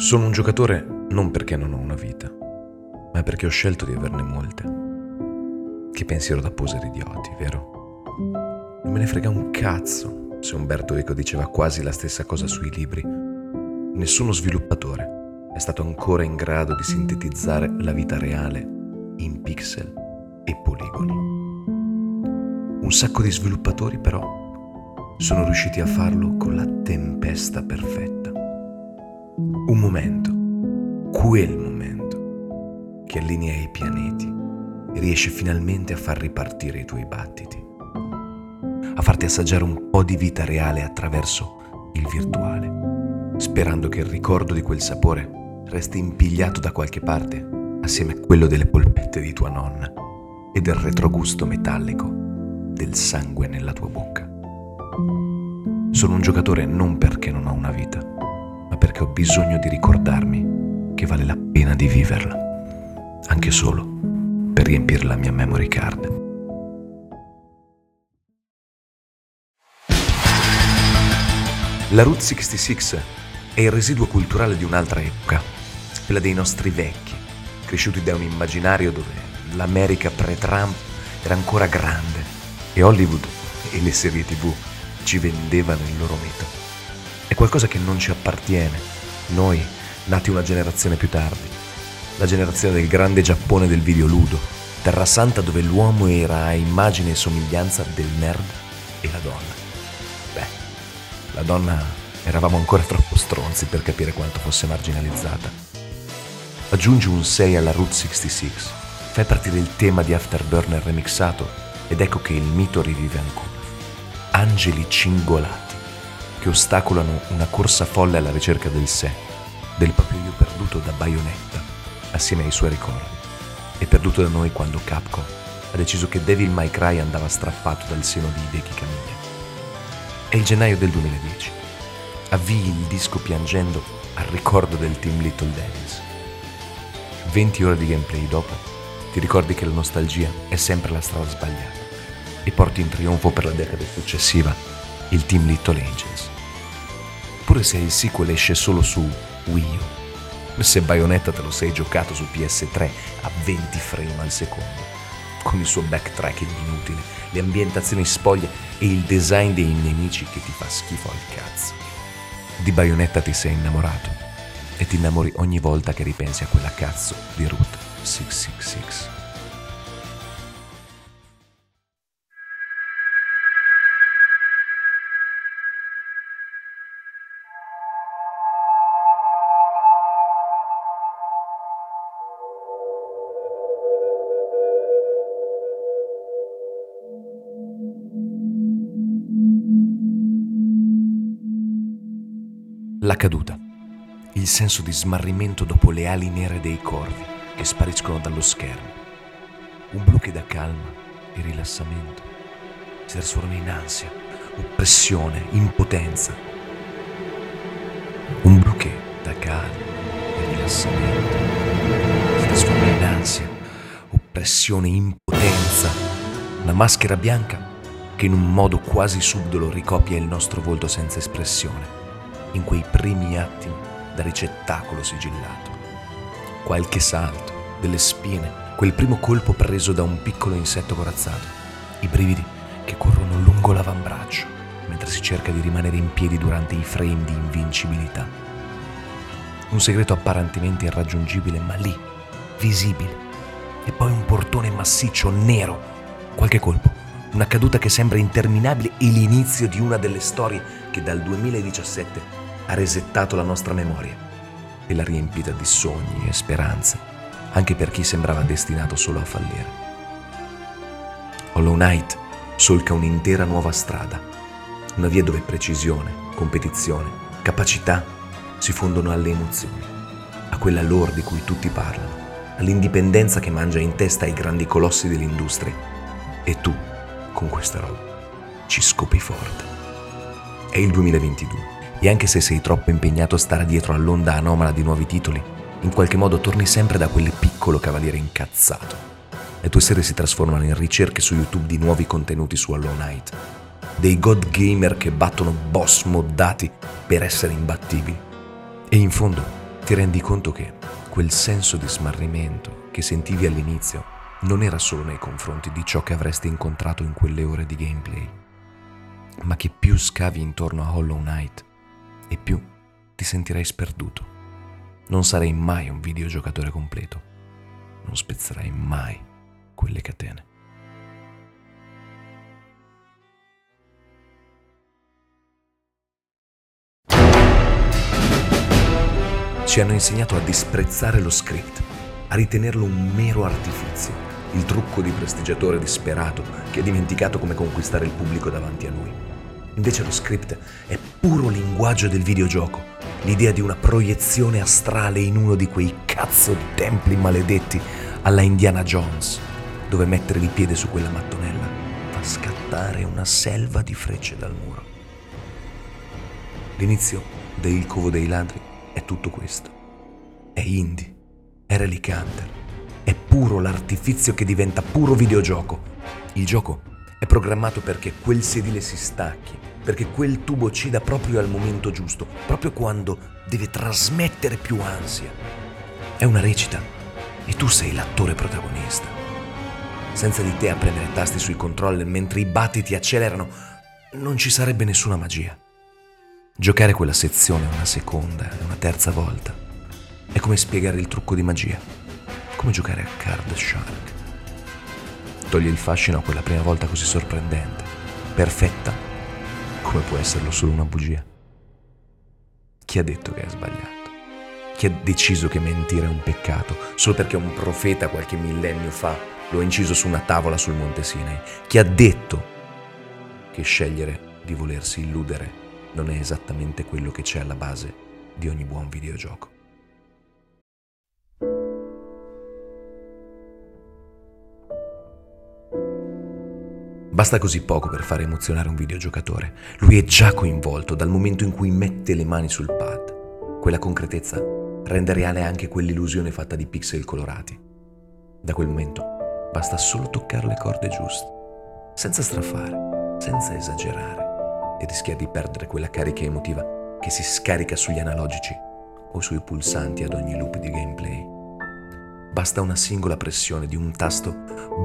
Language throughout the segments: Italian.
Sono un giocatore non perché non ho una vita, ma perché ho scelto di averne molte. Che pensiero da poser idioti, vero? Non me ne frega un cazzo se Umberto Eco diceva quasi la stessa cosa sui libri. Nessuno sviluppatore è stato ancora in grado di sintetizzare la vita reale in pixel e poligoni. Un sacco di sviluppatori però sono riusciti a farlo con la tempesta perfetta un momento, quel momento, che allinea i pianeti e riesce finalmente a far ripartire i tuoi battiti, a farti assaggiare un po' di vita reale attraverso il virtuale, sperando che il ricordo di quel sapore resti impigliato da qualche parte assieme a quello delle polpette di tua nonna e del retrogusto metallico del sangue nella tua bocca. Sono un giocatore non perché non ho una vita, bisogno di ricordarmi che vale la pena di viverla, anche solo per riempire la mia memory card. La Route 66 è il residuo culturale di un'altra epoca, quella dei nostri vecchi, cresciuti da un immaginario dove l'America pre-Trump era ancora grande e Hollywood e le serie tv ci vendevano il loro mito. È qualcosa che non ci appartiene. Noi, nati una generazione più tardi. La generazione del grande Giappone del videoludo, terra santa dove l'uomo era a immagine e somiglianza del nerd e la donna. Beh, la donna eravamo ancora troppo stronzi per capire quanto fosse marginalizzata. Aggiungi un 6 alla Route 66, fai partire il tema di Afterburner remixato ed ecco che il mito rivive ancora. Angeli cingolati che ostacolano una corsa folle alla ricerca del sé, del proprio io perduto da Bayonetta, assieme ai suoi ricordi, e perduto da noi quando Capcom ha deciso che Devil May Cry andava strappato dal seno di Hideki Kamiya. È il gennaio del 2010. Avvii il disco piangendo al ricordo del team Little Devils. 20 ore di gameplay dopo, ti ricordi che la nostalgia è sempre la strada sbagliata e porti in trionfo per la decade successiva il team Little Angels pure se il sequel esce solo su Wii U. Se Bayonetta te lo sei giocato su PS3 a 20 frame al secondo, con il suo backtracking inutile, le ambientazioni spoglie e il design dei nemici che ti fa schifo al cazzo. Di Bayonetta ti sei innamorato e ti innamori ogni volta che ripensi a quella cazzo di Route 666. Senso di smarrimento dopo le ali nere dei corvi che spariscono dallo schermo. Un blu che dà calma e rilassamento. Si trasforma in ansia, oppressione, impotenza. Un blu che dà calma e rilassamento. Si trasforma in ansia, oppressione, impotenza. Una maschera bianca che in un modo quasi subdolo ricopia il nostro volto senza espressione in quei primi attimi da ricettacolo sigillato. Qualche salto, delle spine, quel primo colpo preso da un piccolo insetto corazzato, i brividi che corrono lungo l'avambraccio mentre si cerca di rimanere in piedi durante i frame di invincibilità. Un segreto apparentemente irraggiungibile, ma lì, visibile. E poi un portone massiccio, nero. Qualche colpo, una caduta che sembra interminabile e l'inizio di una delle storie che dal 2017 ha resettato la nostra memoria e l'ha riempita di sogni e speranze, anche per chi sembrava destinato solo a fallire. Hollow Knight solca un'intera nuova strada, una via dove precisione, competizione, capacità si fondono alle emozioni, a quella lore di cui tutti parlano, all'indipendenza che mangia in testa ai grandi colossi dell'industria. E tu, con questa roba, ci scopi forte. È il 2022 e anche se sei troppo impegnato a stare dietro all'onda anomala di nuovi titoli, in qualche modo torni sempre da quel piccolo cavaliere incazzato. Le tue serie si trasformano in ricerche su YouTube di nuovi contenuti su Hollow Knight, dei god gamer che battono boss moddati per essere imbattibili. E in fondo ti rendi conto che quel senso di smarrimento che sentivi all'inizio non era solo nei confronti di ciò che avresti incontrato in quelle ore di gameplay, ma che più scavi intorno a Hollow Knight e più ti sentirei sperduto. Non sarei mai un videogiocatore completo. Non spezzerai mai quelle catene. Ci hanno insegnato a disprezzare lo script, a ritenerlo un mero artifizio, il trucco di prestigiatore disperato che ha dimenticato come conquistare il pubblico davanti a lui. Invece lo script è puro linguaggio del videogioco, l'idea di una proiezione astrale in uno di quei cazzo di templi maledetti alla Indiana Jones, dove mettere il piede su quella mattonella fa scattare una selva di frecce dal muro. L'inizio del Covo dei Ladri è tutto questo. È indie, è relic hunter, è puro l'artifizio che diventa puro videogioco. Il gioco è programmato perché quel sedile si stacchi, perché quel tubo cida proprio al momento giusto, proprio quando deve trasmettere più ansia. È una recita e tu sei l'attore protagonista. Senza di te a premere tasti sui controller mentre i battiti accelerano, non ci sarebbe nessuna magia. Giocare quella sezione una seconda e una terza volta è come spiegare il trucco di magia, come giocare a Card Shark. Toglie il fascino a quella prima volta così sorprendente, perfetta, come può esserlo solo una bugia. Chi ha detto che è sbagliato? Chi ha deciso che mentire è un peccato solo perché un profeta qualche millennio fa lo ha inciso su una tavola sul Monte Sinai? Chi ha detto che scegliere di volersi illudere non è esattamente quello che c'è alla base di ogni buon videogioco. Basta così poco per fare emozionare un videogiocatore. Lui è già coinvolto dal momento in cui mette le mani sul pad. Quella concretezza rende reale anche quell'illusione fatta di pixel colorati. Da quel momento basta solo toccare le corde giuste, senza strafare, senza esagerare e rischia di perdere quella carica emotiva che si scarica sugli analogici o sui pulsanti ad ogni loop di gameplay. Basta una singola pressione di un tasto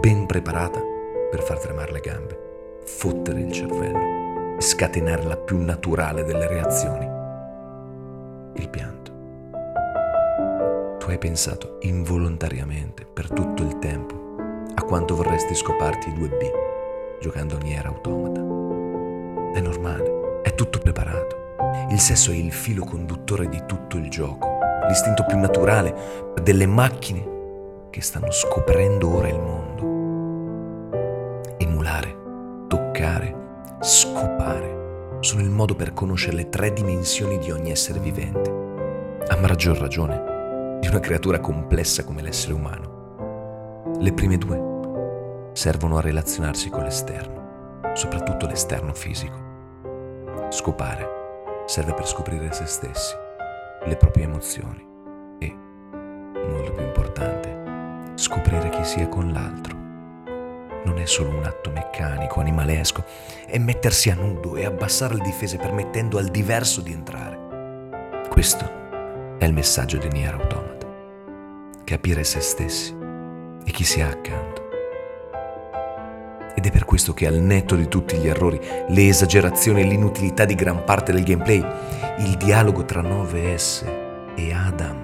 ben preparata per far tremare le gambe, fottere il cervello e scatenare la più naturale delle reazioni, il pianto. Tu hai pensato involontariamente per tutto il tempo a quanto vorresti scoparti i 2B giocando Nier Automata è normale, è tutto preparato. Il sesso è il filo conduttore di tutto il gioco, l'istinto più naturale delle macchine che stanno scoprendo ora il mondo. Toccare, scopare sono il modo per conoscere le tre dimensioni di ogni essere vivente. A maggior ragione di una creatura complessa come l'essere umano. Le prime due servono a relazionarsi con l'esterno, soprattutto l'esterno fisico. Scopare serve per scoprire se stessi, le proprie emozioni e, molto più importante, scoprire chi si è con l'altro. Non è solo un atto meccanico, animalesco, è mettersi a nudo e abbassare le difese permettendo al diverso di entrare. Questo è il messaggio di Nier Automata. Capire se stessi e chi si ha accanto. Ed è per questo che al netto di tutti gli errori, le esagerazioni e l'inutilità di gran parte del gameplay, il dialogo tra 9S e Adam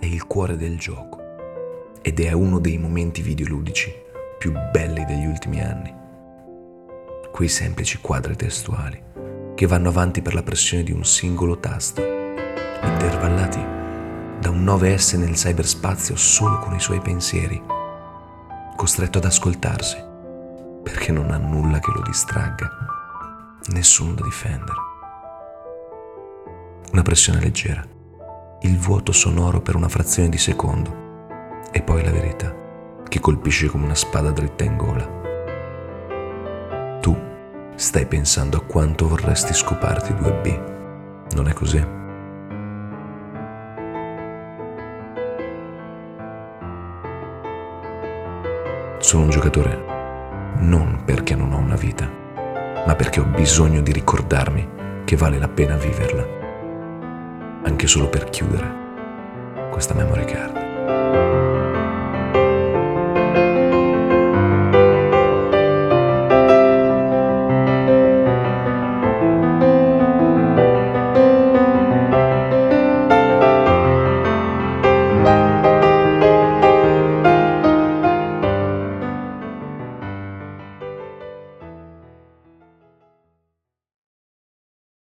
è il cuore del gioco ed è uno dei momenti videoludici più belli degli ultimi anni. Quei semplici quadri testuali che vanno avanti per la pressione di un singolo tasto, intervallati da un 9S nel cyberspazio solo con i suoi pensieri, costretto ad ascoltarsi perché non ha nulla che lo distragga, nessuno da difendere. Una pressione leggera, il vuoto sonoro per una frazione di secondo e poi la verità che colpisce come una spada dritta in gola. Tu stai pensando a quanto vorresti scoparti 2B, non è così? Sono un giocatore non perché non ho una vita, ma perché ho bisogno di ricordarmi che vale la pena viverla, anche solo per chiudere questa memory card.